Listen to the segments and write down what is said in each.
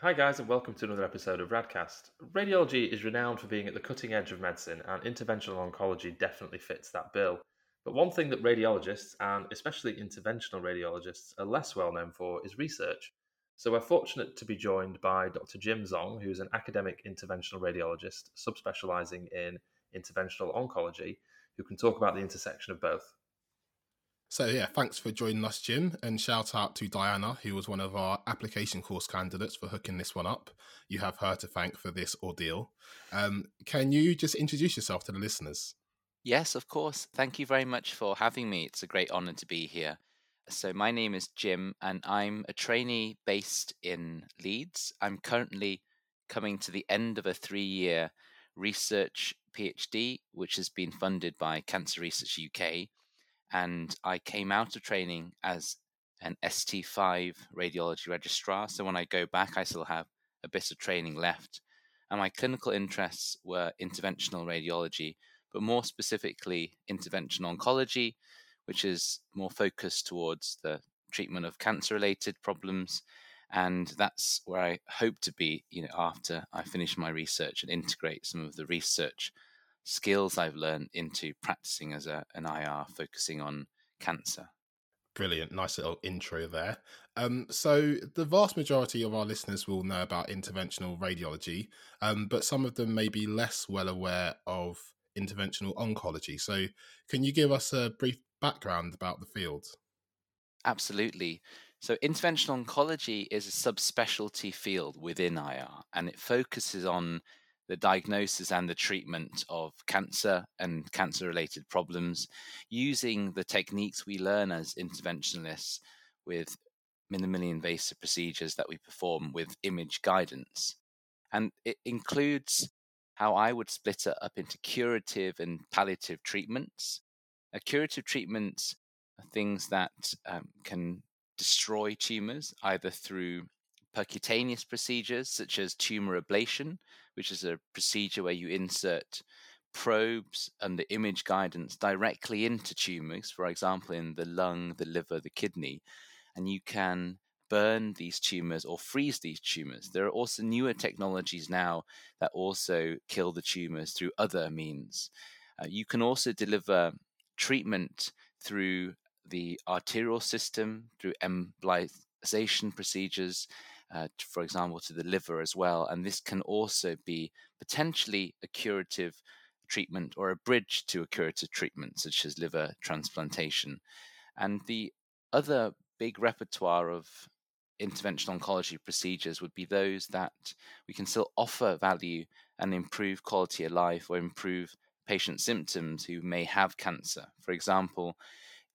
Hi, guys, and welcome to another episode of Radcast. Radiology is renowned for being at the cutting edge of medicine, and interventional oncology definitely fits that bill. But one thing that radiologists, and especially interventional radiologists, are less well known for is research. So we're fortunate to be joined by Dr. Jim Zhong, who's an academic interventional radiologist subspecializing in interventional oncology, who can talk about the intersection of both. So yeah, thanks for joining us, Jim, and shout out to Diana, who was one of our application course candidates for hooking this one up. You have her to thank for this ordeal. Um, can you just introduce yourself to the listeners? Yes, of course. Thank you very much for having me. It's a great honor to be here. So, my name is Jim, and I'm a trainee based in Leeds. I'm currently coming to the end of a three year research PhD, which has been funded by Cancer Research UK and I came out of training as an ST5 radiology registrar. So when I go back, I still have a bit of training left. And my clinical interests were interventional radiology, but more specifically, interventional oncology, which is more focused towards the treatment of cancer related problems. And that's where I hope to be, you know, after I finish my research and integrate some of the research skills I've learned into practicing as a, an IR focusing on cancer. Brilliant. Nice little intro there. Um, so, the vast majority of our listeners will know about interventional radiology, um, but some of them may be less well aware of interventional oncology. So, can you give us a brief background about the field? Absolutely. So, interventional oncology is a subspecialty field within IR, and it focuses on the diagnosis and the treatment of cancer and cancer related problems using the techniques we learn as interventionalists with minimally invasive procedures that we perform with image guidance. And it includes how I would split it up into curative and palliative treatments. A curative treatments are things that um, can destroy tumors either through percutaneous procedures such as tumor ablation, which is a procedure where you insert probes and the image guidance directly into tumors, for example, in the lung, the liver, the kidney, and you can burn these tumors or freeze these tumors. There are also newer technologies now that also kill the tumors through other means. Uh, you can also deliver treatment through the arterial system, through embolization procedures, uh, for example, to the liver as well. And this can also be potentially a curative treatment or a bridge to a curative treatment, such as liver transplantation. And the other big repertoire of interventional oncology procedures would be those that we can still offer value and improve quality of life or improve patient symptoms who may have cancer. For example,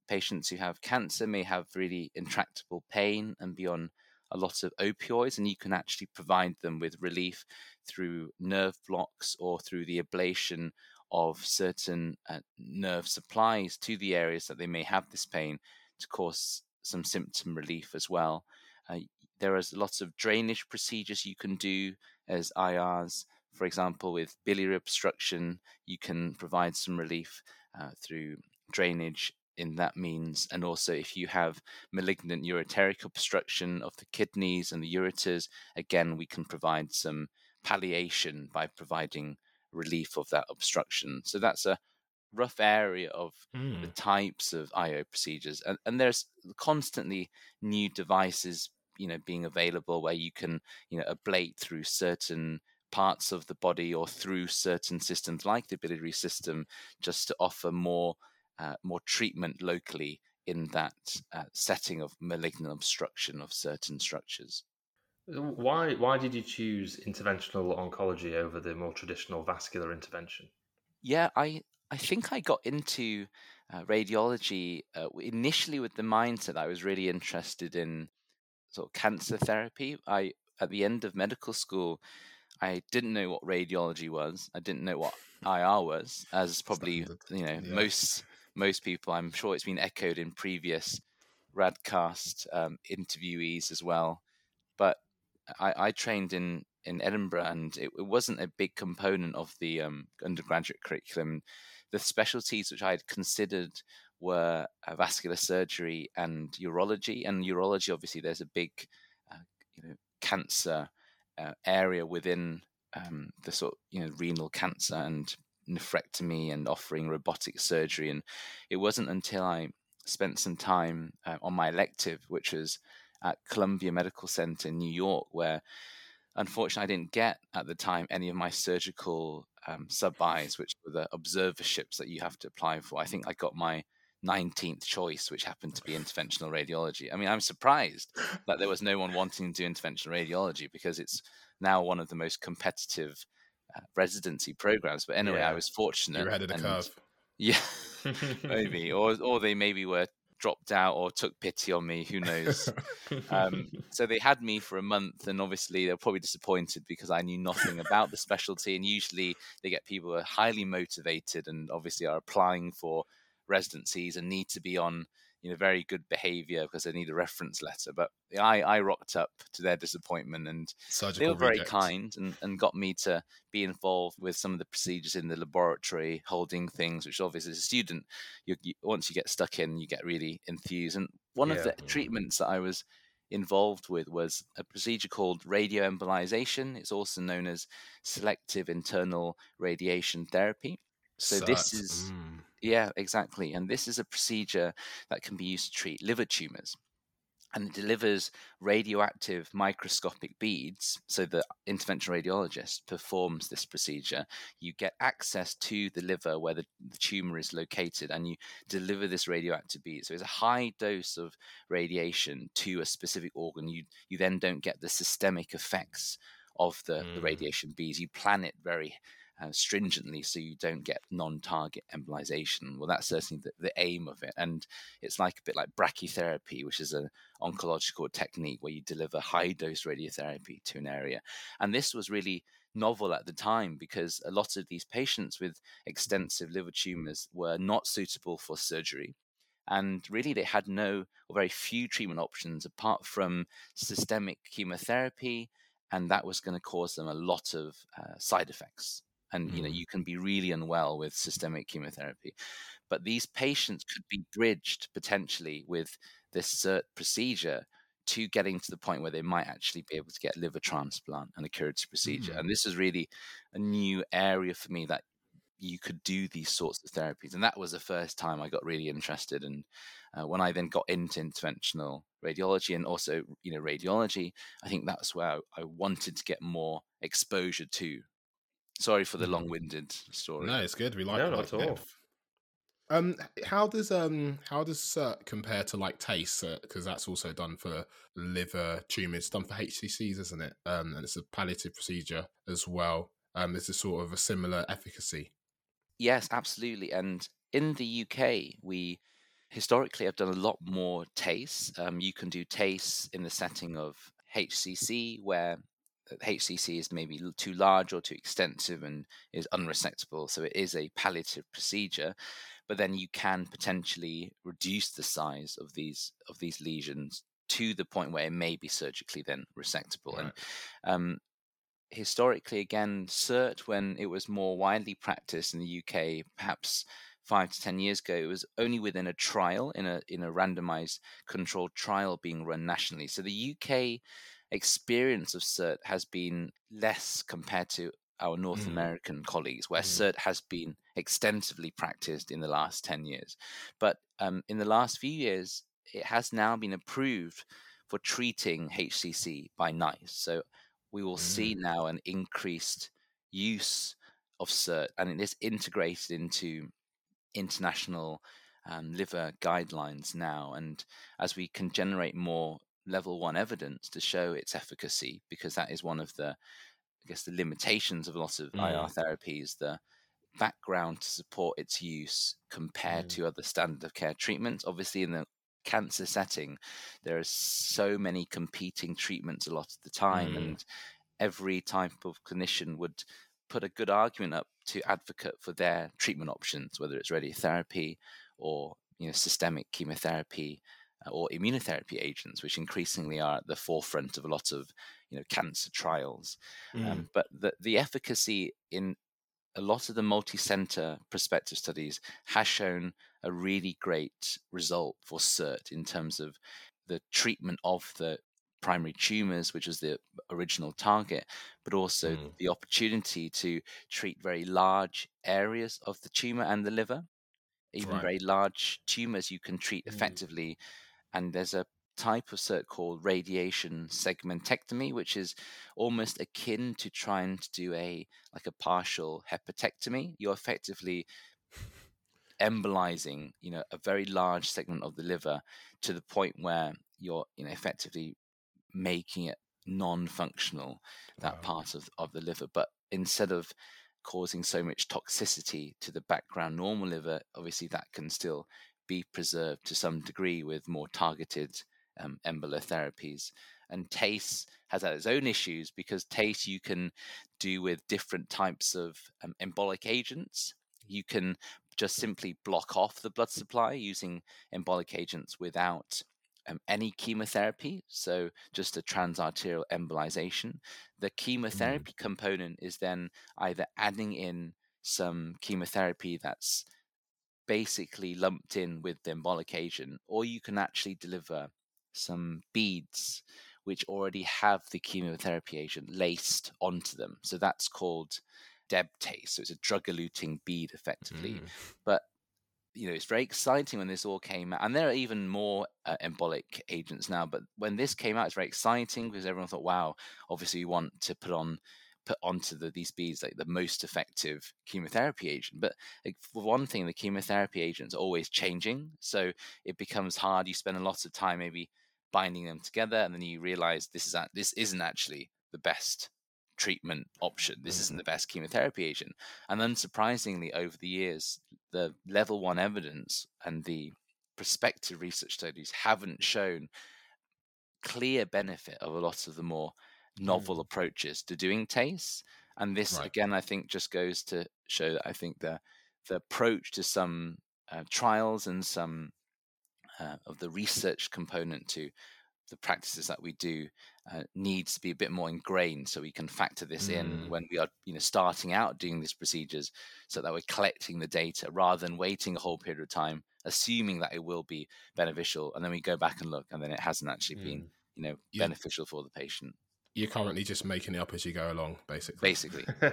patients who have cancer may have really intractable pain and be on a lot of opioids, and you can actually provide them with relief through nerve blocks or through the ablation of certain uh, nerve supplies to the areas that they may have this pain to cause some symptom relief as well. Uh, there is lots of drainage procedures you can do as IRs. For example, with biliary obstruction, you can provide some relief uh, through drainage in that means. And also, if you have malignant ureteric obstruction of the kidneys and the ureters, again, we can provide some palliation by providing relief of that obstruction. So that's a rough area of mm. the hmm. types of IO procedures. And, and there's constantly new devices, you know, being available where you can, you know, ablate through certain parts of the body or through certain systems like the biliary system just to offer more uh, more treatment locally in that uh, setting of malignant obstruction of certain structures. Why why did you choose interventional oncology over the more traditional vascular intervention? Yeah, I I think I got into uh, radiology uh, initially with the mindset I was really interested in sort of cancer therapy. I at the end of medical school, I didn't know what radiology was. I didn't know what IR was, as probably Standard. you know yeah. most most people. I'm sure it's been echoed in previous Radcast um, interviewees as well. But I, I, trained in, in Edinburgh and it, it wasn't a big component of the um, undergraduate curriculum. The specialties which I had considered were uh, vascular surgery and urology. And urology, obviously, there's a big uh, you know, cancer uh, area within um, the sort you know renal cancer and nephrectomy and offering robotic surgery. And it wasn't until I spent some time uh, on my elective, which was at Columbia Medical Center in New York, where unfortunately I didn't get at the time any of my surgical um, sub-Is, which were the observerships that you have to apply for. I think I got my 19th choice, which happened to be interventional radiology. I mean, I'm surprised that there was no one wanting to do interventional radiology because it's now one of the most competitive residency programs. But anyway, yeah. I was fortunate. You're ahead of the and, curve. Yeah, maybe, or or they maybe were dropped out or took pity on me. Who knows? um, so they had me for a month, and obviously they're probably disappointed because I knew nothing about the specialty. And usually they get people who are highly motivated and obviously are applying for residencies and need to be on you know very good behavior because they need a reference letter but i i rocked up to their disappointment and Surgical they were very kind and, and got me to be involved with some of the procedures in the laboratory holding things which obviously as a student you, you once you get stuck in you get really enthused. And one yeah. of the treatments that i was involved with was a procedure called radioembolization. It's also known as selective internal radiation therapy. So this is mm. Yeah, exactly. And this is a procedure that can be used to treat liver tumors. And it delivers radioactive microscopic beads. So the interventional radiologist performs this procedure. You get access to the liver where the, the tumor is located, and you deliver this radioactive bead. So it's a high dose of radiation to a specific organ. You you then don't get the systemic effects of the, mm. the radiation beads. You plan it very uh, stringently so you don't get non-target embolization. Well, that's certainly the, the, aim of it, and it's like a bit like brachytherapy, which is an oncological technique where you deliver high-dose radiotherapy to an area. And this was really novel at the time because a lot of these patients with extensive liver tumors were not suitable for surgery. And really, they had no or very few treatment options apart from systemic chemotherapy, and that was going to cause them a lot of uh, side effects and you know mm. you can be really unwell with systemic chemotherapy but these patients could be bridged potentially with this SIRT procedure to getting to the point where they might actually be able to get liver transplant and a curative procedure. Mm. And this is really a new area for me that you could do these sorts of therapies. And that was the first time I got really interested. And uh, when I then got into interventional radiology and also, you know, radiology, I think that's where I wanted to get more exposure to Sorry for the mm-hmm. long-winded story. No, it's good. We like no, it. Not at all. Um, how does um how does SIRT compare to like TACE? Because that's also done for liver tumors, it's done for HCCs, isn't it? Um, and it's a palliative procedure as well. Um, is a sort of a similar efficacy? Yes, absolutely. And in the UK, we historically have done a lot more TACE. Um, you can do TACE in the setting of HCC, where HCC is maybe too large or too extensive and is unresectable. So it is a palliative procedure, but then you can potentially reduce the size of these of these lesions to the point where it may be surgically then resectable. Right. And um, historically, again, SIRT when it was more widely practiced in the UK, perhaps five to ten years ago, it was only within a trial in a in a randomized controlled trial being run nationally. So the UK experience of SIRT has been less compared to our North mm. American colleagues, where mm. SIRT has been extensively practiced in the last 10 years. But um, in the last few years, it has now been approved for treating HCC by NICE. So we will mm. see now an increased use of SIRT, and it is integrated into international um, liver guidelines now. And as we can generate more level one evidence to show its efficacy because that is one of the I guess the limitations of a lot of mm. IR therapies, the background to support its use compared mm. to other standard of care treatments. Obviously, in the cancer setting, there are so many competing treatments a lot of the time, mm. and every type of clinician would put a good argument up to advocate for their treatment options, whether it's radiotherapy or you know systemic chemotherapy or immunotherapy agents, which increasingly are at the forefront of a lot of you know cancer trials. Um, mm. Um, but the the efficacy in a lot of the multi-center prospective studies has shown a really great result for SIRT in terms of the treatment of the primary tumors, which is the original target, but also Mm. the opportunity to treat very large areas of the tumor and the liver. Even Right. very large tumors you can treat Mm. And there's a type of SIRT called radiation segmentectomy, which is almost akin to trying to do a like a partial hepatectomy. You're effectively embolizing, you know, a very large segment of the liver to the point where you're, you know, effectively making it non-functional that Wow. part of, of the liver. But instead of causing so much toxicity to the background normal liver, obviously that can still be preserved to some degree with more targeted um, therapies. And TACE has had its own issues because TACE you can do with different types of um, embolic agents. You can just simply block off the blood supply using embolic agents without um, any chemotherapy, so just a transarterial embolization. The chemotherapy component is then either adding in some chemotherapy that's basically lumped in with the embolic agent, or you can actually deliver some beads which already have the chemotherapy agent laced onto them. So that's called DEB-TACE. So it's a drug eluting bead effectively. Mm. But you know, it's very exciting when this all came out, and there are even more uh, embolic agents now. But when this came out, it's very exciting because everyone thought, "Wow, obviously, you want to put on put onto the, these beads like the most effective chemotherapy agent." But like, for one thing, the chemotherapy agents are always changing, so it becomes hard. You spend a lot of time maybe binding them together, and then you realize this is this isn't actually the best treatment option. This isn't mm-hmm. the best chemotherapy agent. And unsurprisingly, over the years, the level one evidence and the prospective research studies haven't shown clear benefit of a lot of the more novel Mm. approaches to doing TACE. And this, Right. again, I think just goes to show that I think the the approach to some uh, trials and some uh, of the research component to the practices that we do uh, needs to be a bit more ingrained so we can factor this in Mm. when we are you know starting out doing these procedures so that we're collecting the data rather than waiting a whole period of time assuming that it will be beneficial and then we go back and look and then it hasn't actually been Mm. you know Yeah. beneficial for the patient You're currently just making it up as you go along, basically. basically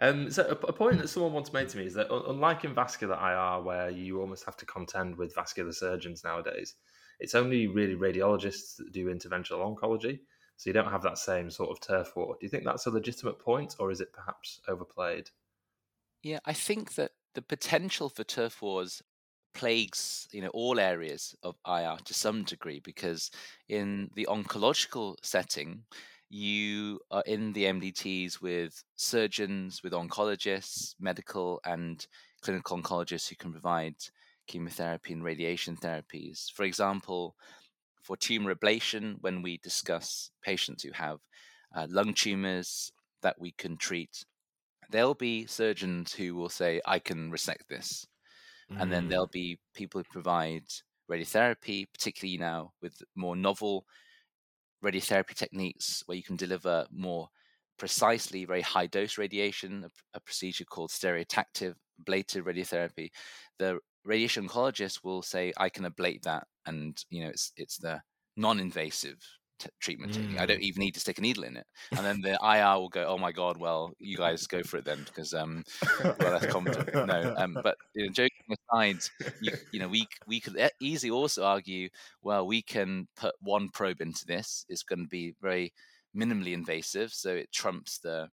um, so a, a point that someone once made to me is that unlike in vascular IR, where you almost have to contend with vascular surgeons nowadays, it's only really radiologists that do interventional oncology. So you don't have that same sort of turf war. Do you think that's a legitimate point, or is it perhaps overplayed? Yeah, I think that the potential for turf wars plagues you know all areas of IR to some degree because in the oncological setting you are in the MDTs with surgeons, with oncologists, medical and clinical oncologists who can provide chemotherapy and radiation therapies. For example, for tumor ablation, when we discuss patients who have uh, lung tumors that we can treat there'll be surgeons who will say, I can resect this. And then Mm. there'll be people who provide radiotherapy, particularly now with more novel radiotherapy techniques where you can deliver more precisely very high dose radiation, a, a procedure called stereotactic ablative radiotherapy. The radiation oncologist will say, I can ablate that. And, you know, it's, it's the non invasive t- treatment technique. I don't even need to stick a needle in it. And then the IR will go, oh my God, well, you guys go for it then because, um, well, that's competent. No, um, but you know, joking aside, you, you know, we we could easily also argue, well, we can put one probe into this. It's going to be very minimally invasive, so it trumps the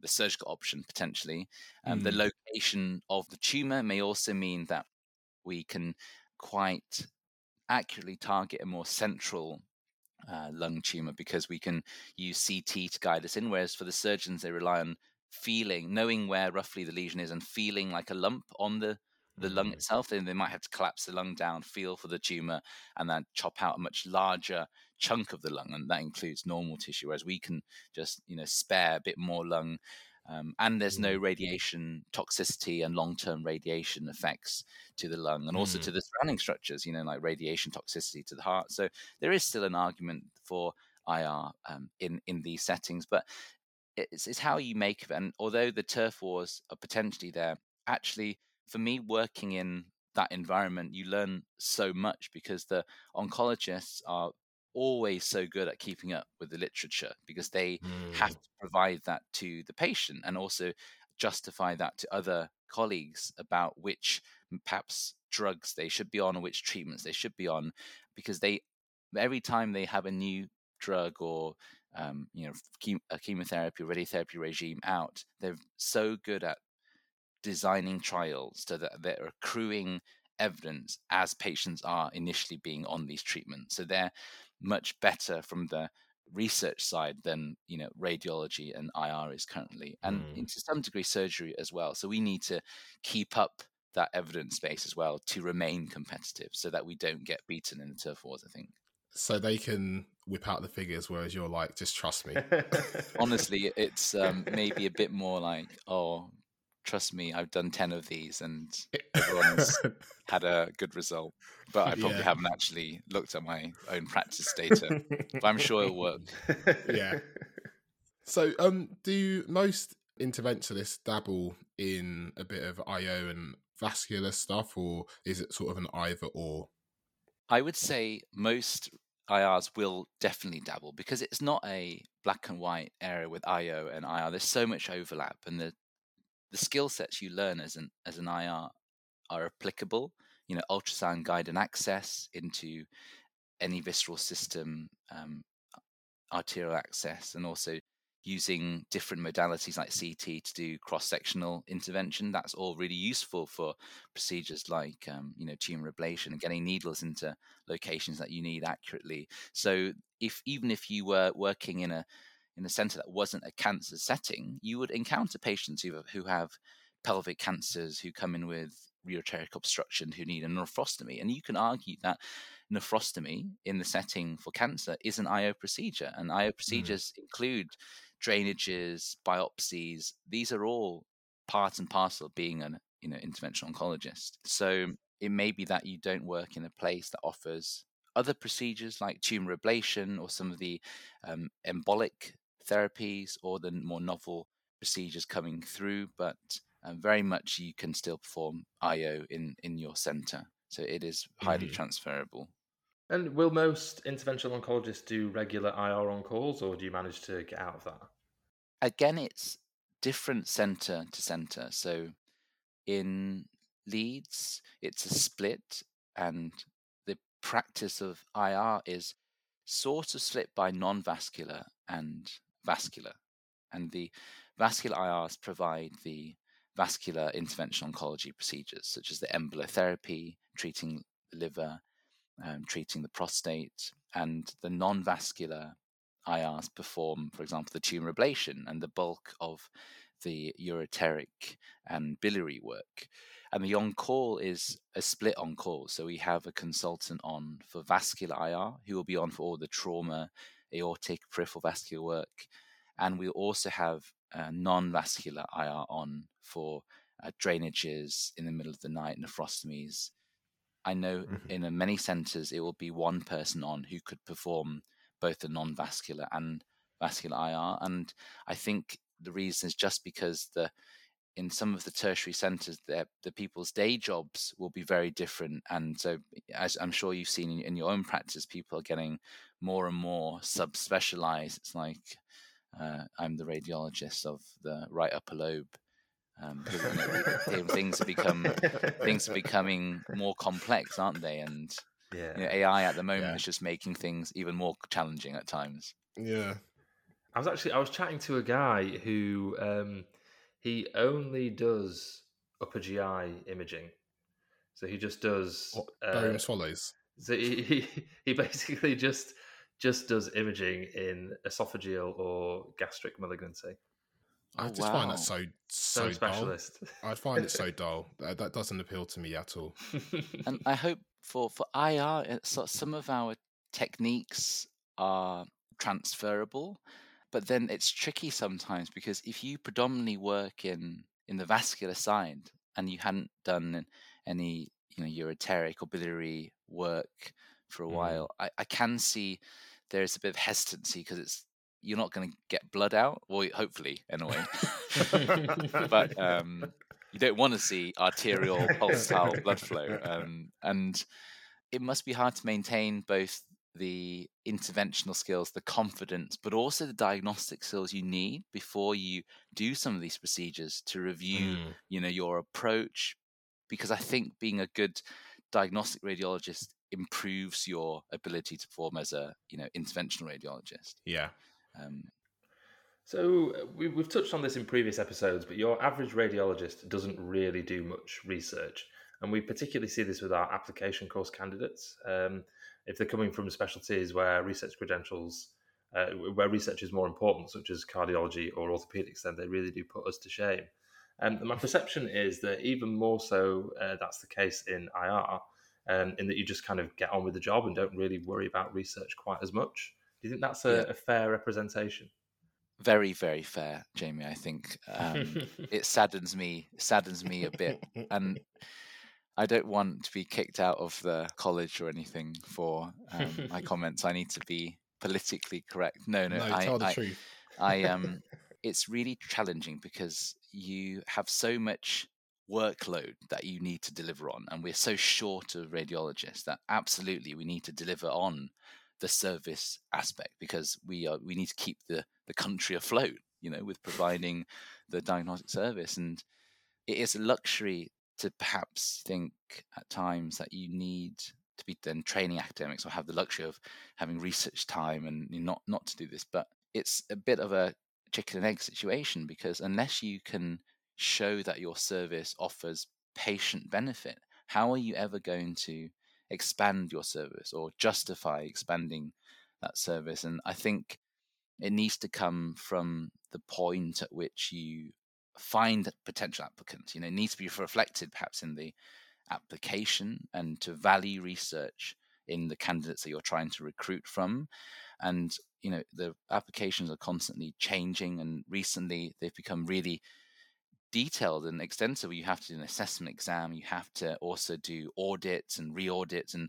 the surgical option potentially. Um, The Mm. location of the tumor may also mean that we can quite accurately target a more central uh, lung tumor because we can use CT to guide us in. Whereas for the surgeons, they rely on feeling, knowing where roughly the lesion is, and feeling like a lump on the the lung Mm. itself. Then they might have to collapse the lung down, feel for the tumor, and then chop out a much larger chunk of the lung, and that includes normal tissue. Whereas we can just you know spare a bit more lung. Um, and there's no radiation toxicity and long-term radiation effects to the lung, and also Mm. to the surrounding structures. You know, like radiation toxicity to the heart. So there is still an argument for IR um, in in these settings, but it's, it's how you make of it. And although the turf wars are potentially there, actually, for me, working in that environment, you learn so much because the oncologists are always so good at keeping up with the literature because they Mm. have to provide that to the patient and also justify that to other colleagues about which perhaps drugs they should be on or which treatments they should be on because they every time they have a new drug or um, you know chem- a chemotherapy or radiotherapy regime out they're so good at designing trials so that they're accruing evidence as patients are initially being on these treatments so they're much better from the research side than you know radiology and IR is currently, and Mm. to some degree surgery as well. So we need to keep up that evidence base as well to remain competitive, so that we don't get beaten in the turf wars. I think So they can whip out the figures, whereas you're like, just trust me. honestly, it's um, maybe a bit more like, oh, trust me, I've done ten of these and everyone's had a good result, but I probably Yeah. haven't actually looked at my own practice data. but I'm sure it'll work. Yeah. So, um, do most interventionists dabble in a bit of IO and vascular stuff, or is it sort of an either or? I would say most IRs will definitely dabble because it's not a black and white area with IO and IR. There's so much overlap, and the the skill sets you learn as an as an IR are applicable. You know, ultrasound guided access into any visceral system, um, arterial access, and also using different modalities like CT to do cross sectional intervention. That's all really useful for procedures like um, you know tumor ablation and getting needles into locations that you need accurately. So if even if you were working in a in a center that wasn't a cancer setting, you would encounter patients who who have pelvic cancers who come in with ureteric obstruction who need a nephrostomy, and you can argue that nephrostomy in the setting for cancer is an IO procedure, and IO procedures include drainages, biopsies. These are all part and parcel of being an you know interventional oncologist. So it may be that you don't work in a place that offers other procedures like tumor ablation or some of the um, embolic therapies or the more novel procedures coming through, but um, very much you can still perform IO in in your center. So it is highly Mhm. transferable. And will most interventional oncologists do regular IR on calls, or do you manage to get out of that? again it's different center to center so in leeds it's a split and the practice of ir is sort of split by non-vascular and vascular and the vascular irs provide the vascular interventional oncology procedures such as the embolotherapy treating the liver um, treating the prostate and the non-vascular IRs perform, for example, the tumor ablation and the bulk of the ureteric and biliary work. And the on call is a split on call. So we have a consultant on for vascular IR who will be on for all the trauma, aortic, peripheral vascular work. And we also have uh, non vascular IR on for uh, drainages in the middle of the night, nephrostomies. I know Mhm. in many centers it will be one person on who could perform both the non-vascular and vascular IR. And I think the reason is just because the in some of the tertiary centers, the the people's day jobs will be very different. And so, as I'm sure you've seen in, in your own practice, people are getting more and more subspecialized. It's like uh, I'm the radiologist of the right upper lobe. Um, because, you know, things have become things are becoming more complex, aren't they? And Yeah. you know, AI at the moment Yeah. is just making things even more challenging at times. Yeah. I was actually I was chatting to a guy who um, he only does upper GI imaging, so he just does. What, uh, barium swallows. so he, he he basically just just does imaging in esophageal or gastric malignancy. I Oh, just find that so So, so dull. specialist. I find it so dull. That, that doesn't appeal to me at all. And I hope for for IR, uh, so some of our techniques are transferable, but then it's tricky sometimes because if you predominantly work in in the vascular side and you hadn't done any you know ureteric or biliary work for a Mm. while, I, I can see there's a bit of hesitancy because it's you're not going to get blood out, or hopefully anyway. but um, you don't want to see arterial pulsatile blood flow, um, and it must be hard to maintain both the interventional skills, the confidence, but also the diagnostic skills you need before you do some of these procedures to review, mm. you know, your approach. Because I think being a good diagnostic radiologist improves your ability to perform as a, you know, interventional radiologist. Yeah. Um, so uh, we, have touched on this in previous episodes, but your average radiologist doesn't really do much research, and we particularly see this with our application course candidates. Um, if they're coming from specialties where research credentials, uh, where research is more important, such as cardiology or orthopedics, then they really do put us to shame. Um, and my perception is that even more so, uh, that's the case in IR, um, in that you just kind of get on with the job and don't really worry about research quite as much. Do you think that's a, yeah. a fair representation? Very, very fair, Jamie. I think um, it saddens me, saddens me a bit, and I don't want to be kicked out of the college or anything for um, my comments. I need to be politically correct. No, no, no I, tell the I, truth. I um, it's really challenging because you have so much workload that you need to deliver on, and we're so short of radiologists that absolutely we need to deliver on the service aspect because we are we need to keep the the country afloat. You know, with providing the diagnostic service, and it is a luxury to perhaps think at times that you need to be then training academics or have the luxury of having research time and not not to do this but it's a bit of a chicken and egg situation because unless you can show that your service offers patient benefit how are you ever going to expand your service or justify expanding that service and i think it needs to come from the point at which you find potential applicants. You know, it needs to be reflected perhaps in the application and to value research in the candidates that you're trying to recruit from. And you know, the applications are constantly changing, and recently they've become really detailed and extensive. You have to do an assessment exam. You have to also do audits and re-audits, and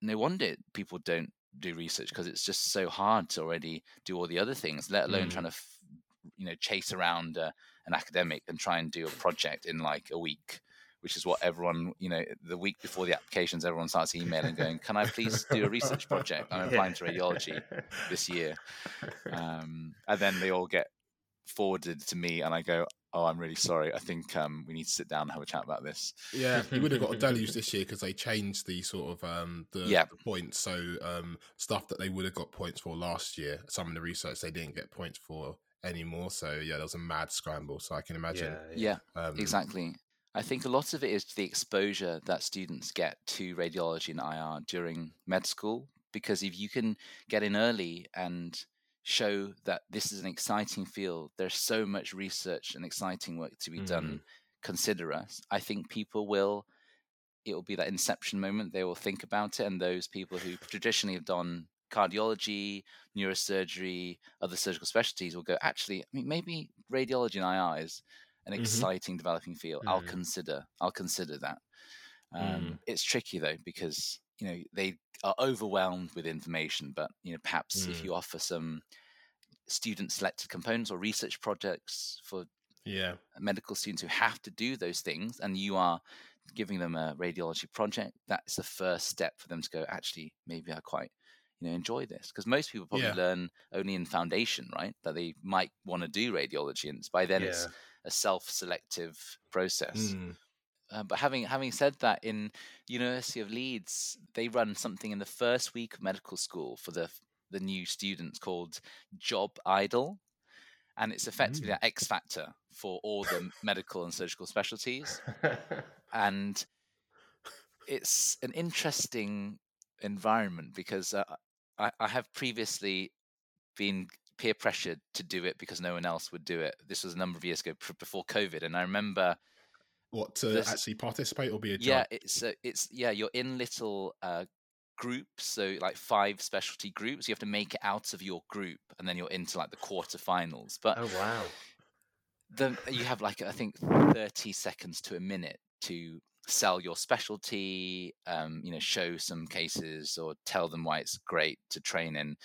no wonder people don't do research because it's just so hard to already do all the other things, let alone mm. trying to, you know, chase around uh, an academic and try and do a project in like a week which is what everyone, you know, the week before the applications, everyone starts emailing going, Can I please do a research project? I'm applying to radiology this year. Um, and then they all get forwarded to me, and I go, Oh, I'm really sorry. I think um, we need to sit down and have a chat about this. Yeah, you would have got a deluge this year because they changed the sort of um, the, yeah. the points. So um, stuff that they would have got points for last year, some of the research they didn't get points for anymore. So yeah, there was a mad scramble. So I can imagine. Yeah, yeah. Um, exactly. I think a lot of it is the exposure that students get to radiology and IR during med school. Because if you can get in early and show that this is an exciting field, there's so much research and exciting work to be mm-hmm. done. Consider us. I think people will. It will be that inception moment. They will think about it, and those people who traditionally have done cardiology, neurosurgery, other surgical specialties will go, actually, I mean, maybe radiology and IR is an mm-hmm. exciting developing field. Mm. I'll consider, I'll consider that. Um, mm. It's tricky though, because, you know, they are overwhelmed with information, but, you know, perhaps mm. if you offer some student selected components or research projects for yeah medical students who have to do those things and you are giving them a radiology project that's the first step for them to go actually maybe i quite you know enjoy this because most people probably yeah. learn only in foundation right that they might want to do radiology and by then yeah. it's a self-selective process mm. Uh, but having having said that in university of leeds they run something in the first week of medical school for the the new students called job idol and it's effectively mm. that x factor for all the medical and surgical specialties and it's an interesting environment because uh, I, I have previously been peer pressured to do it because no one else would do it. This was a number of years ago before COVID, and I remember what to actually participate or be a job. Yeah, it's uh, it's yeah, you're in little uh, groups, so like five specialty groups. You have to make it out of your group, and then you're into like the quarterfinals. But oh wow, the you have like I think thirty seconds to a minute to sell your specialty, um, you know, show some cases or tell them why it's great to train in.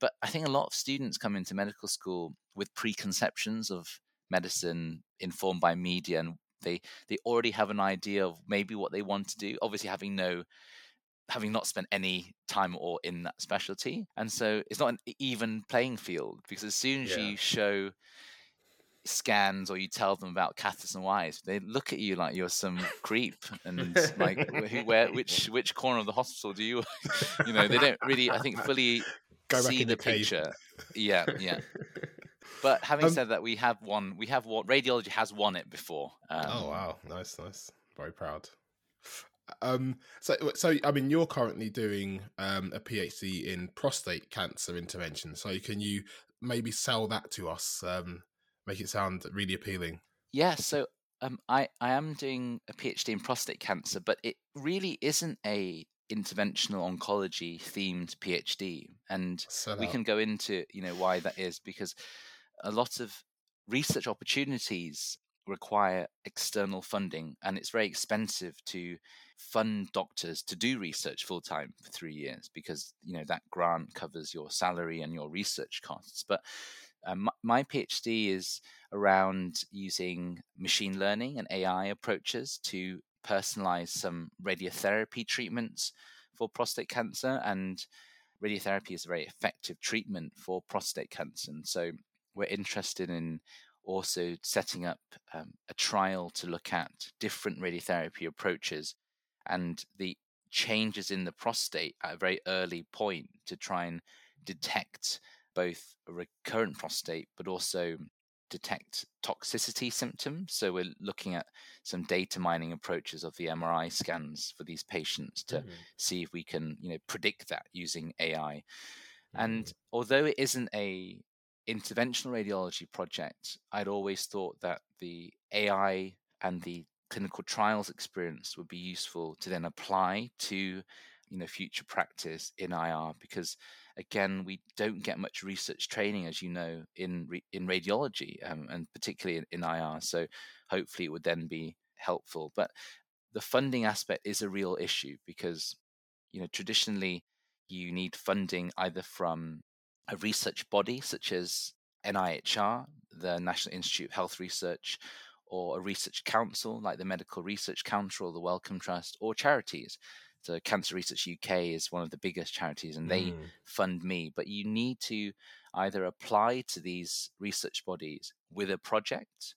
But I think a lot of students come into medical school with preconceptions of medicine informed by media and they they already have an idea of maybe what they want to do obviously having no having not spent any time or in that specialty. And so it's not an even playing field because as soon as Yeah. you show scans or you tell them about catheters and wires, they look at you like you're some creep and like who, where which which corner of the hospital do you you know they don't really I think fully Go back see in the your picture. Yeah, yeah. But having Um, said that, we have won. We have won. Radiology has won it before. Um, oh wow, nice, nice. Very proud. Um, so, so I mean, you're currently doing um, a PhD in prostate cancer intervention. So, can you maybe sell that to us? Um, make it sound really appealing. Yeah, so um, I I am doing a PhD in prostate cancer, but it really isn't a interventional oncology themed PhD, and we can go into you know why that is because a lot of research opportunities require external funding, and it's very expensive to fund doctors to do research full time for three years because you know that grant covers your salary and your research costs, but um, my- PhD is around using machine learning and AI approaches to personalize some radiotherapy treatments for prostate cancer. And radiotherapy is a very effective treatment for prostate cancer. And so we're interested in also setting up um, a trial to look at different radiotherapy approaches and the changes in the prostate at a very early point to try and detect both a recurrent prostate but also detect toxicity symptoms. So we're looking at some data mining approaches of the MRI scans for these patients to Mhm. see if we can, you know, predict that using AI. And Mhm. although it isn't a interventional radiology project, I'd always thought that the AI and the clinical trials experience would be useful to then apply to, you know, future practice in IR because again, we don't get much research training, as you know, in in radiology um, and particularly in, in IR. So hopefully, it would then be helpful. But the funding aspect is a real issue because you know traditionally you need funding either from a research body such as NIHR, the National Institute of Health Research, or a research council like the Medical Research Council or the Wellcome Trust, or charities. So Cancer Research UK is one of the biggest charities, and they Mm. fund me. But you need to either apply to these research bodies with a project,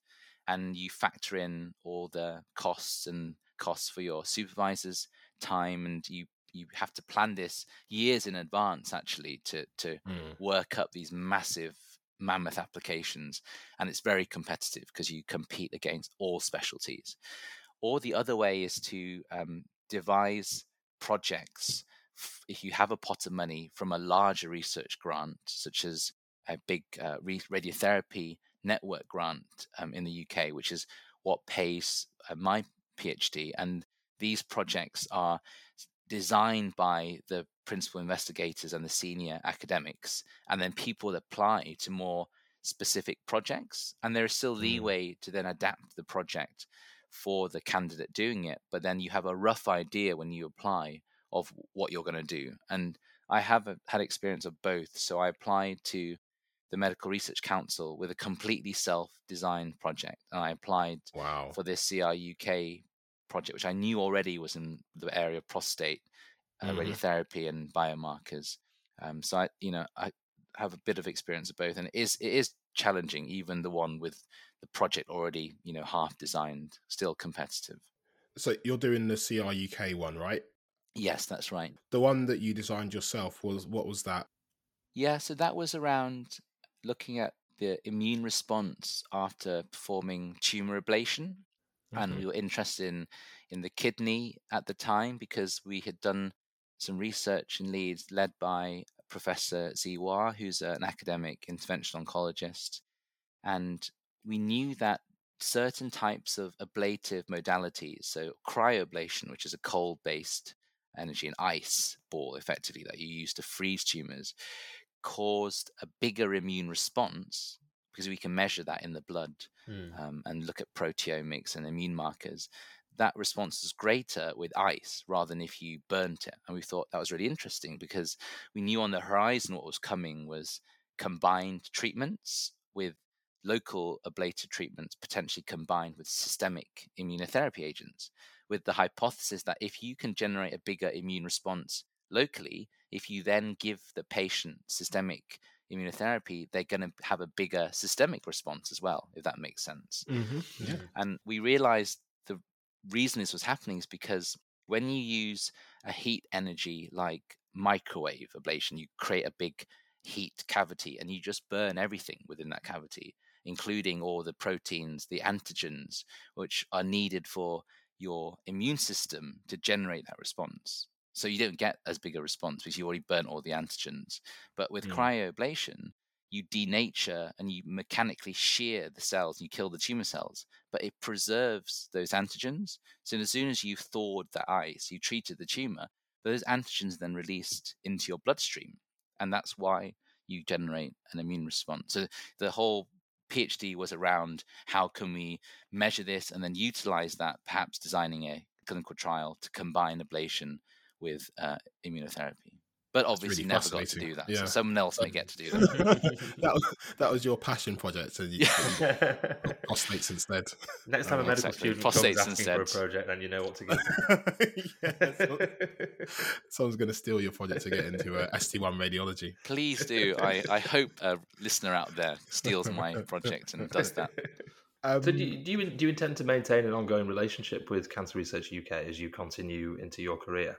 and you factor in all the costs and costs for your supervisors' time, and you you have to plan this years in advance actually to to Mm. work up these massive mammoth applications and it's very competitive because you compete against all specialties or the other way is to um, devise projects if you have a pot of money from a larger research grant such as a big uh, re- radiotherapy network grant um, in the uk which is what pays uh, my phd and these projects are designed by the principal investigators and the senior academics, and then people apply to more specific projects. And there is still Mm. leeway to then adapt the project for the candidate doing it, but then you have a rough idea when you apply of what you're going to do. And I have had experience of both. So I applied to the Medical Research Council with a completely self-designed project, and I applied Wow. for this CRUK project, which I knew already was in the area of prostate uh, Mhm. radiotherapy and biomarkers. Um, so I, you know, I have a bit of experience of both, and it is it is challenging, even the one with the project already, you know, half designed, still competitive. So you're doing the CRUK one, right? Yes, that's right. The one that you designed yourself was what was that? Yeah, so that was around looking at the immune response after performing tumor ablation. And Mhm. we were interested in in the kidney at the time because we had done some research in Leeds led by Professor Tze Wah, who's an academic interventional oncologist, and we knew that certain types of ablative modalities, so cryoablation, which is a cold-based energy, an ice ball effectively that you use to freeze tumors, caused a bigger immune response because we can measure that in the blood Mm. um, and look at proteomics and immune markers, that response is greater with ice rather than if you burnt it. And we thought that was really interesting because we knew on the horizon what was coming was combined treatments with local ablative treatments potentially combined with systemic immunotherapy agents, with the hypothesis that if you can generate a bigger immune response locally, if you then give the patient systemic immunotherapy, they're going to have a bigger systemic response as well, if that makes sense. Mm-hmm. Yeah. And we realized the reason this was happening is because when you use a heat energy like microwave ablation, you create a big heat cavity and you just burn everything within that cavity, including all the proteins, the antigens, which are needed for your immune system to generate that response. So you don't get as big a response because you already burnt all the antigens. But with mm. cryoablation, you denature and you mechanically shear the cells and you kill the tumor cells, but it preserves those antigens. So as soon as you've thawed the ice, you treated the tumor, those antigens then released into your bloodstream. And that's why you generate an immune response. So the whole PhD was around how can we measure this and then utilize that, perhaps designing a clinical trial to combine ablation with uh, immunotherapy. But obviously, really never got to do that. Yeah. So someone else may get to do that. that, was, that was your passion project, and you, yeah. prostates instead. Next time a medical exactly. student prostates comes asking instead. for a project, then you know what to get. yeah, so, someone's going to steal your project to get into uh, ST1 radiology. Please do. I, I hope a listener out there steals my project and does that. Um, so do you, do you, do you intend to maintain an ongoing relationship with Cancer Research UK as you continue into your career?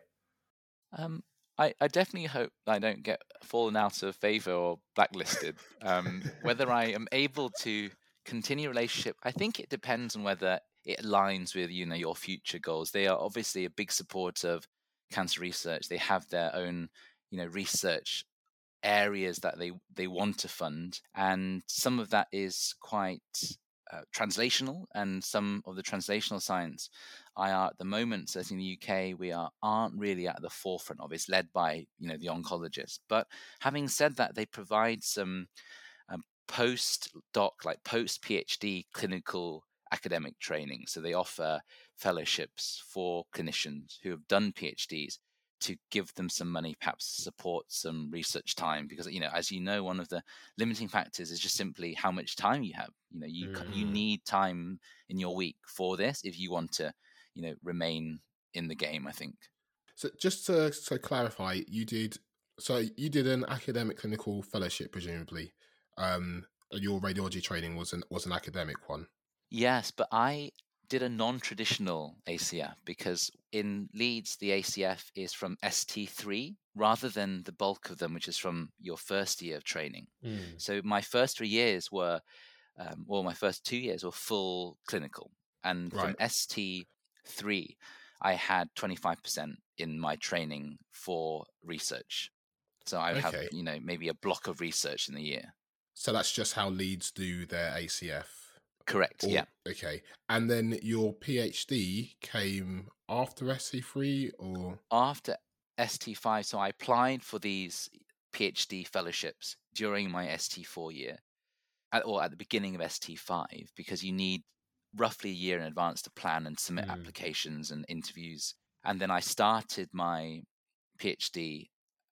Um, I, I definitely hope I don't get fallen out of favor or blacklisted. Um, whether I am able to continue relationship, I think it depends on whether it aligns with you know your future goals. They are obviously a big supporter of cancer research. They have their own you know research areas that they they want to fund, and some of that is quite uh, translational, and some of the translational science IR at the moment, certainly in the UK, we are aren't really at the forefront of. It's led by you know the oncologists. But having said that, they provide some um, post doc, like post PhD clinical academic training. So they offer fellowships for clinicians who have done PhDs to give them some money, perhaps to support some research time, because you know, as you know, one of the limiting factors is just simply how much time you have. You know, you mm. you need time in your week for this if you want to you know remain in the game. I think. So just to so clarify, you did so you did an academic clinical fellowship, presumably. Um, your radiology training was an was an academic one. Yes, but I did a non-traditional ACF because in Leeds the ACF is from ST3 rather than the bulk of them, which is from your first year of training. Mm. So my first three years were, um, well, my first two years were full clinical, and right. from ST3, I had 25% in my training for research. So I would okay. have, you know, maybe a block of research in the year. So that's just how Leeds do their ACF. Correct. Or, yeah. Okay. And then your PhD came after ST3 or after ST5. So I applied for these PhD fellowships during my ST4 year, at, or at the beginning of ST5, because you need roughly a year in advance to plan and submit mm. applications and interviews. And then I started my PhD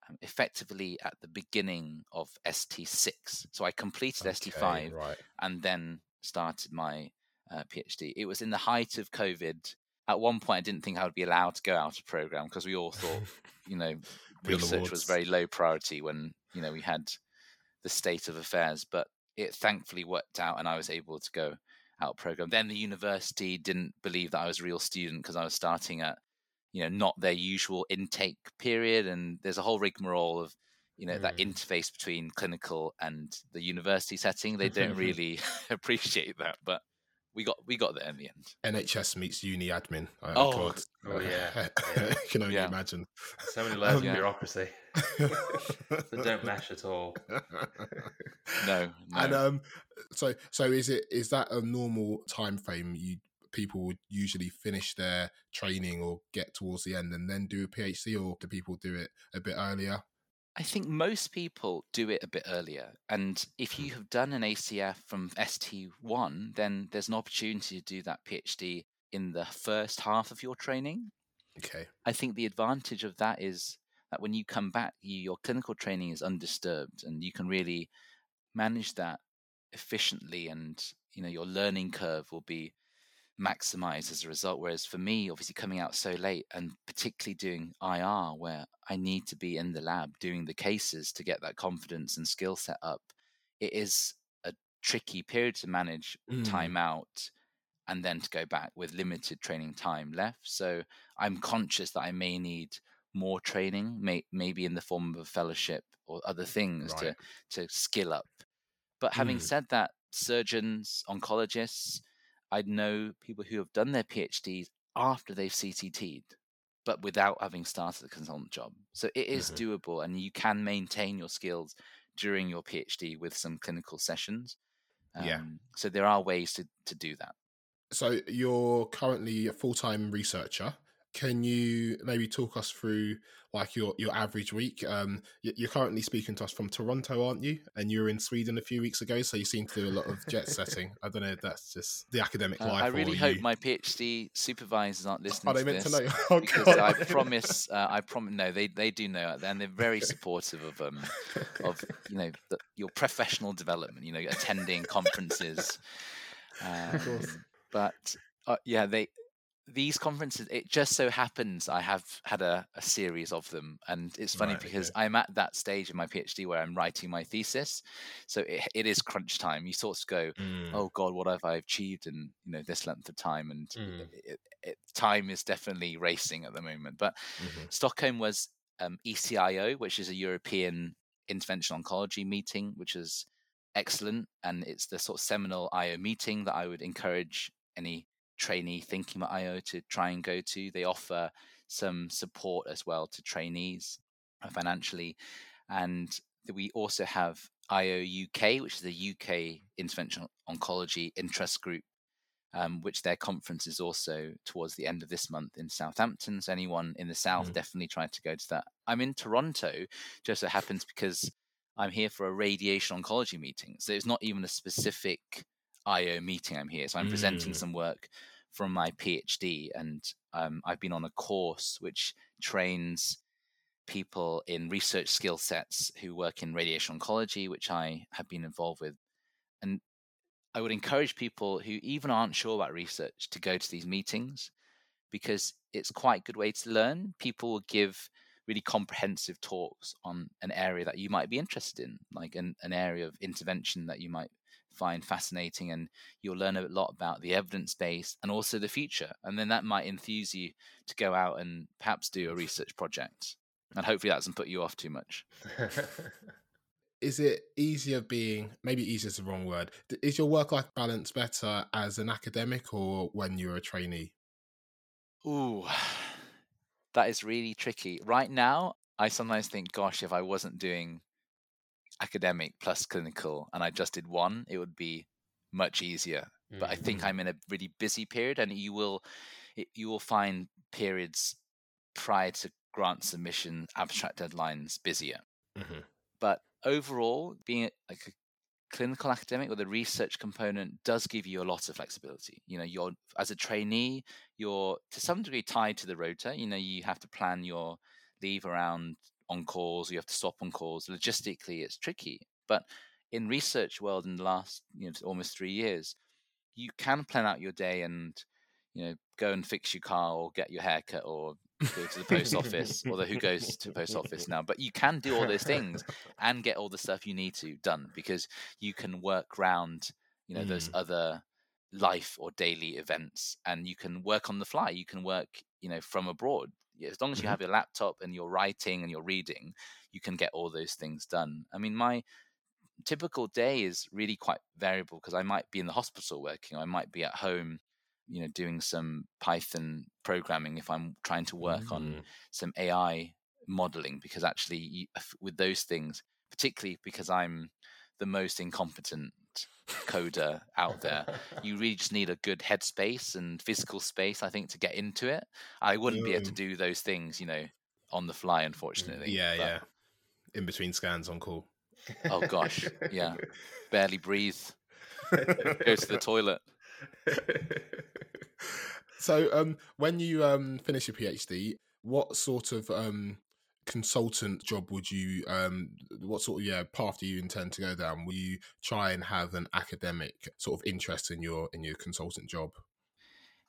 um, effectively at the beginning of ST6. So I completed okay, ST5 right. and then started my uh, PhD. It was in the height of COVID. At one point, I didn't think I would be allowed to go out of program because we all thought, you know, research was very low priority when you know we had the state of affairs. But it thankfully worked out, and I was able to go out program. Then the university didn't believe that I was a real student because I was starting at, you know, not their usual intake period. And there's a whole rigmarole of, you know, mm. that interface between clinical and the university setting. They don't really appreciate that, but we got we got there in the end. NHS meets uni admin. Oh, God. oh yeah. yeah. can only yeah. imagine. So many layers um, of bureaucracy. they don't mesh at all. no, no. And um, so so is it is that a normal time frame? You people would usually finish their training or get towards the end and then do a PhD, or do people do it a bit earlier? I think most people do it a bit earlier. And if you hmm. have done an ACF from ST1, then there's an opportunity to do that PhD in the first half of your training. Okay. I think the advantage of that is that when you come back, you, your clinical training is undisturbed and you can really manage that efficiently and you know your learning curve will be maximize as a result. Whereas for me, obviously coming out so late and particularly doing IR, where I need to be in the lab doing the cases to get that confidence and skill set up, it is a tricky period to manage Mm. time out and then to go back with limited training time left. So I'm conscious that I may need more training, may, maybe in the form of a fellowship or other things Right. to to skill up. But having Mm. said that, surgeons, oncologists, I know people who have done their PhDs after they've CCT'd, but without having started a consultant job. So it is Mhm. doable, and you can maintain your skills during your PhD with some clinical sessions. Yeah. Um, So there are ways to, to do that. So you're currently a full time researcher. Can you maybe talk us through like your your average week? Um, you're currently speaking to us from Toronto, aren't you? And you were in Sweden a few weeks ago, so you seem to do a lot of jet setting. I don't know if that's just the academic Uh, life. I really hope you... my PhD supervisors aren't listening Are they to meant this. to know? Oh, because. I promise, uh, I promise. No, they they do know, and they're very supportive of um of you know the, your professional development. You know, attending conferences. Of course. Um, but uh, yeah, they these conferences. It just so happens I have had a, a series of them, and it's funny Right, because okay. I'm at that stage in my PhD where I'm writing my thesis, so it, it is crunch time. You sort of go, Mm, oh god what have i achieved in you know this length of time and Mm. it, it, time is definitely racing at the moment but mhm. stockholm was um, ecio which is a european interventional oncology meeting which is excellent and it's the sort of seminal io meeting that i would encourage any trainee thinking about io to try and go to they offer some support as well to trainees uh, financially and we also have IO UK, which is the UK Interventional Oncology Interest Group, um, which their conference is also towards the end of this month in Southampton. So anyone in the south Mm. definitely try to go to that. I'm in Toronto, just so happens because I'm here for a radiation oncology meeting. So it's not even a specific IO meeting I'm here. So I'm presenting Mm. some work from my PhD, and um, I've been on a course which trains people in research skill sets who work in radiation oncology, which I have been involved with. And I would encourage people who even aren't sure about research to go to these meetings because it's quite a good way to learn. People will give really comprehensive talks on an area that you might be interested in, like an, an area of intervention that you might find fascinating and you'll learn a lot about the evidence base and also the future and then that might enthuse you to go out and perhaps do a research project and hopefully that doesn't put you off too much Is it easier being maybe easier is the wrong word? Is your work life balance better as an academic or when you're a trainee? Ooh, that is really tricky. Right now, I sometimes think, gosh, if I wasn't doing academic plus clinical and I just did one, it would be much easier. But I think Mm. I'm in a really busy period, and you will it, you will find periods prior to grant submission, abstract deadlines busier. Mhm. But overall, being a- like a clinical academic with a research component does give you a lot of flexibility. You know, you're as a trainee, you're to some degree tied to the rota. You know, you have to plan your leave around on calls, you have to stop on calls. Logistically, it's tricky. But in research world in the last, you know, almost three years, you can plan out your day and, you know, go and fix your car or get your haircut or go to the post office. Although who goes to the post office now? But you can do all those things and get all the stuff you need to done because you can work around you know those Mm. other life or daily events and you can work on the fly you can work you know from abroad as long as you Mhm. have your laptop and you're writing and you're reading you can get all those things done i mean my typical day is really quite variable because i might be in the hospital working i might be at home you know doing some python programming if i'm trying to work on Mm. some AI modeling because actually, with those things, particularly because I'm the most incompetent coder out there, you really just need a good headspace and physical space, I think, to get into it. I wouldn't be able to Mm. do those things, you know, on the fly, unfortunately. Yeah, But, yeah. In between scans on call. Oh gosh, yeah. Barely breathe. Go to the toilet. so, um, when you um finish your PhD, what sort of um consultant job would you um what sort of yeah path do you intend to go down? Will you try and have an academic sort of interest in your in your consultant job?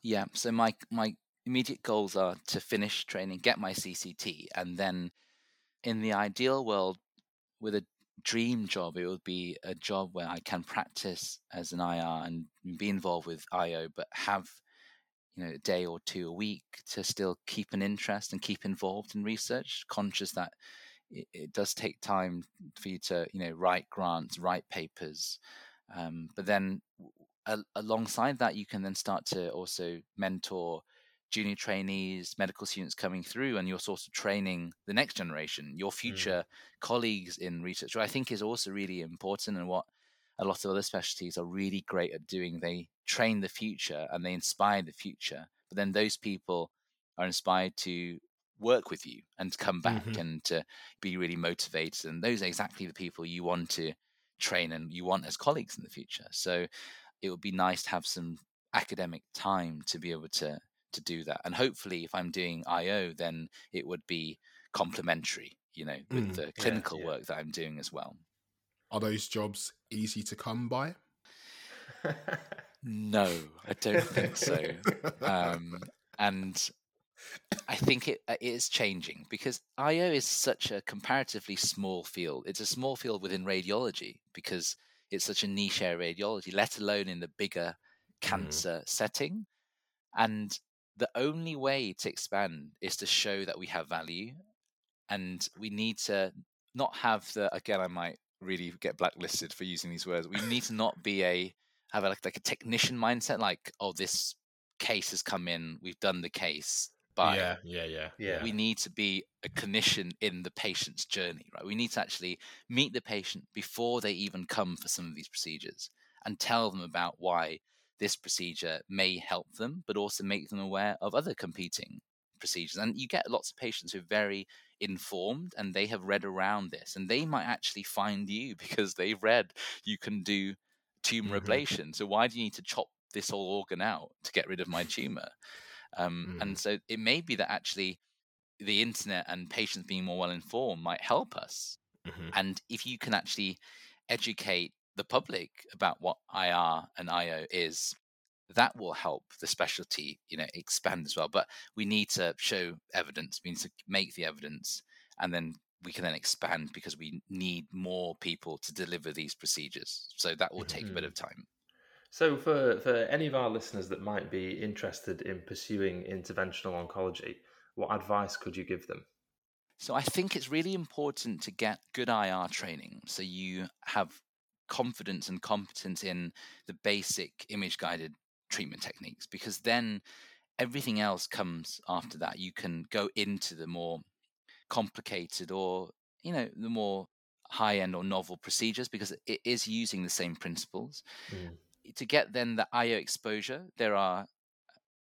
Yeah. So my my immediate goals are to finish training, get my CCT, and then in the ideal world, with a dream job, it would be a job where I can practice as an IR and be involved with IO, but have you know a day or two a week to still keep an interest and keep involved in research, conscious that it, it does take time for you to you know write grants, write papers, um, but then alongside that, you can then start to also mentor junior trainees, medical students coming through, and you're sort of training the next generation, your mm. future mm. colleagues in research, which I think is also really important and what a lot of other specialties are really great at doing. They train the future and they inspire the future, but then those people are inspired to work with you and to come back mm-hmm. and to be really motivated. And those are exactly the people you want to train and you want as colleagues in the future. So it would be nice to have some academic time to be able to to do that. And hopefully, if I'm doing IO, then it would be complementary, you know, with mm, the clinical yeah, yeah. work that I'm doing as well. Are those jobs easy to come by? no, I don't think so. Um, and I think it, uh, it is changing because IO is such a comparatively small field. It's a small field within radiology because it's such a niche area radiology, let alone in the bigger mm. cancer mm. setting. And the only way to expand is to show that we have value and we need to not have the again i might really get blacklisted for using these words. We need to not be a have a, like, like a technician mindset like oh this case has come in. We've done the case. But yeah yeah yeah yeah. we need to be a clinician in the patient's journey right? We need to actually meet the patient before they even come for some of these procedures and tell them about why this procedure may help them, but also make them aware of other competing procedures. And you get lots of patients who are very informed and they have read around this and they might actually find you because they've read you can do tumor mm-hmm. ablation. So why do you need to chop this whole organ out to get rid of my tumor? Um, mm. And so it may be that actually the internet and patients being more well informed might help us. Mm-hmm. And if you can actually educate the public about what IR and IO is, that will help the specialty, you know, expand as well. But we need to show evidence. We need to make the evidence, and then we can then expand because we need more people to deliver these procedures. So that will take mm-hmm. a bit mm-hmm. of time. So, for, for any of our listeners that might be interested in pursuing interventional oncology, what advice could you give them? So, I think it's really important to get good IR training so you have confidence and competence in the basic image guided treatment techniques because then everything else comes after that you can go into the more complicated or you know the more high end or novel procedures because it is using the same principles mm. to get then the io exposure there are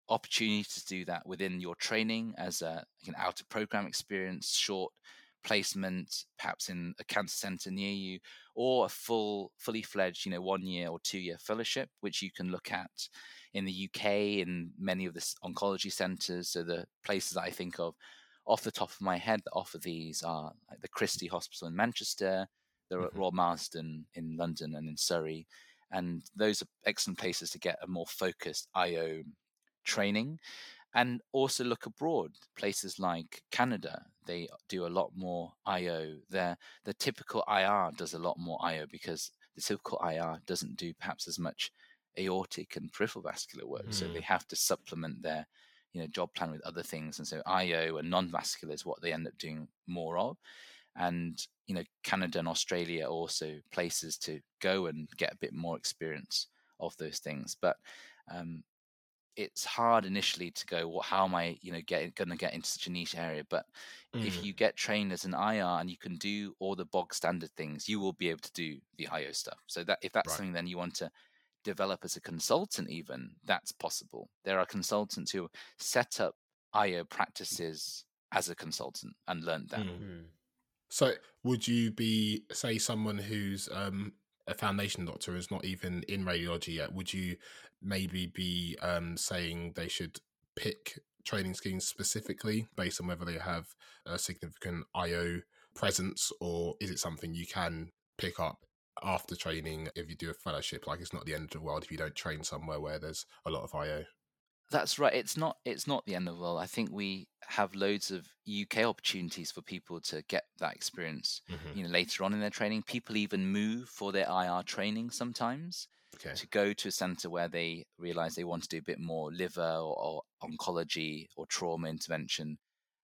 opportunities to do that within your training as a, an out of program experience short placement, perhaps in a cancer center near you, or a full, fully fledged, you know, one year or two year fellowship, which you can look at in the UK in many of the oncology centers. So the places I think of off the top of my head that offer these are like the Christie Hospital in Manchester, the mm-hmm. Royal Marsden in London and in Surrey. And those are excellent places to get a more focused IO training and also look abroad places like canada they do a lot more io there the typical ir does a lot more io because the typical ir doesn't do perhaps as much aortic and peripheral vascular work mm. so they mm. have to supplement their you know job plan with other things and so io and non-vascular is what they end up doing more of and you know canada and australia are also places to go and get a bit more experience of those things but um, it's hard initially to go well how am i you know getting going to get into such a niche area but mm. if you get trained as an ir and you can do all the bog standard things you will be able to do the io stuff so that if that's right. something then you want to develop as a consultant even that's possible there are consultants who set up io practices as a consultant and learned that mm. so would you be say someone who's um a foundation doctor is not even in radiology yet, would you maybe be um, saying they should pick training schemes specifically based on whether they have a significant IO presence, or is it something you can pick up after training if you do a fellowship? Like it's not the end of the world if you don't train somewhere where there's a lot of IO. That's right. It's not. It's not the end of the world. I think we have loads of UK opportunities for people to get that experience. Mhm. You know, later on in their training, people even move for their IR training sometimes Okay. to go to a centre where they realise they want to do a bit more liver or, or oncology or trauma intervention.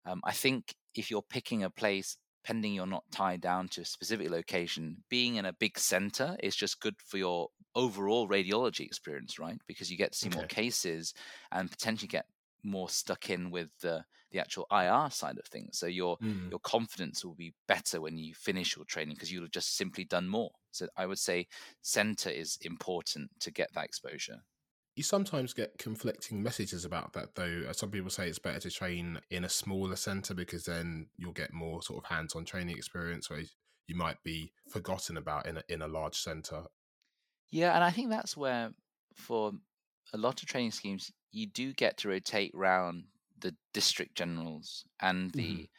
Um, I think if you're picking a place, pending you're not tied down to a specific location, being in a big centre is just good for your overall radiology experience, right? Because you get to see more cases and potentially get more stuck in with the the actual IR side of things. So your Mm. your confidence will be better when you finish your training because you'll have just simply done more. So I would say center is important to get that exposure. You sometimes get conflicting messages about that, though. Uh, Some people say it's better to train in a smaller centre because then you'll get more sort of hands-on training experience, where you might be forgotten about in a, in a large centre. Yeah, and I think that's where for a lot of training schemes you do get to rotate round the district generals and the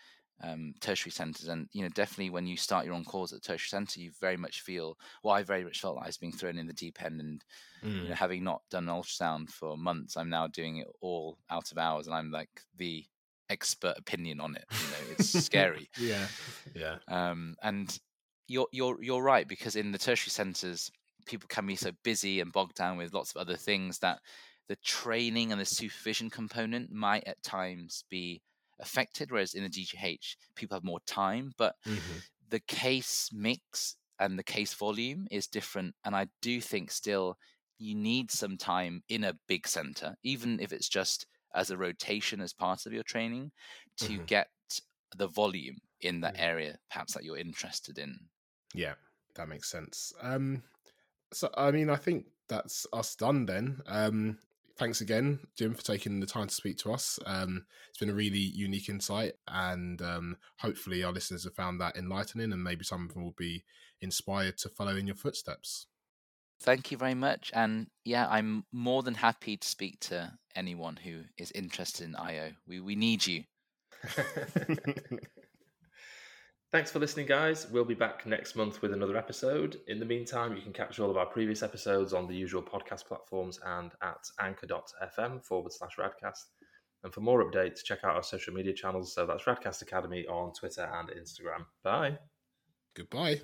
um, tertiary centres, and you know definitely when you start your own course at tertiary centre, you very much feel. Well, I very much felt like I was being thrown in the deep end, and you know, having not done ultrasound for months, I'm now doing it all out of hours, and I'm like the expert opinion on it. You know, it's scary. Yeah, yeah, Um, and you're you're you're right because in the tertiary centres, people can be so busy and bogged down with lots of other things that the training and the supervision component might at times be affected. Whereas in the DGH, people have more time, but Mhm. the case mix and the case volume is different. And I do think still you need some time in a big center, even if it's just as a rotation as part of your training, to Mhm. get the volume in that Mhm. area, perhaps that you're interested in. yeah. That makes sense. Um, so I mean, I think that's us done then. Um, thanks again, Jim, for taking the time to speak to us. Um, it's been a really unique insight, and um, hopefully, our listeners have found that enlightening, and maybe some of them will be inspired to follow in your footsteps. Thank you very much. And yeah, I'm more than happy to speak to anyone who is interested in IO. We, we need you. Thanks for listening, guys. We'll be back next month with another episode. In the meantime, you can catch all of our previous episodes on the usual podcast platforms and at anchor.fm forward slash radcast. And for more updates, check out our social media channels. So that's Radcast Academy on Twitter and Instagram. Bye. Goodbye.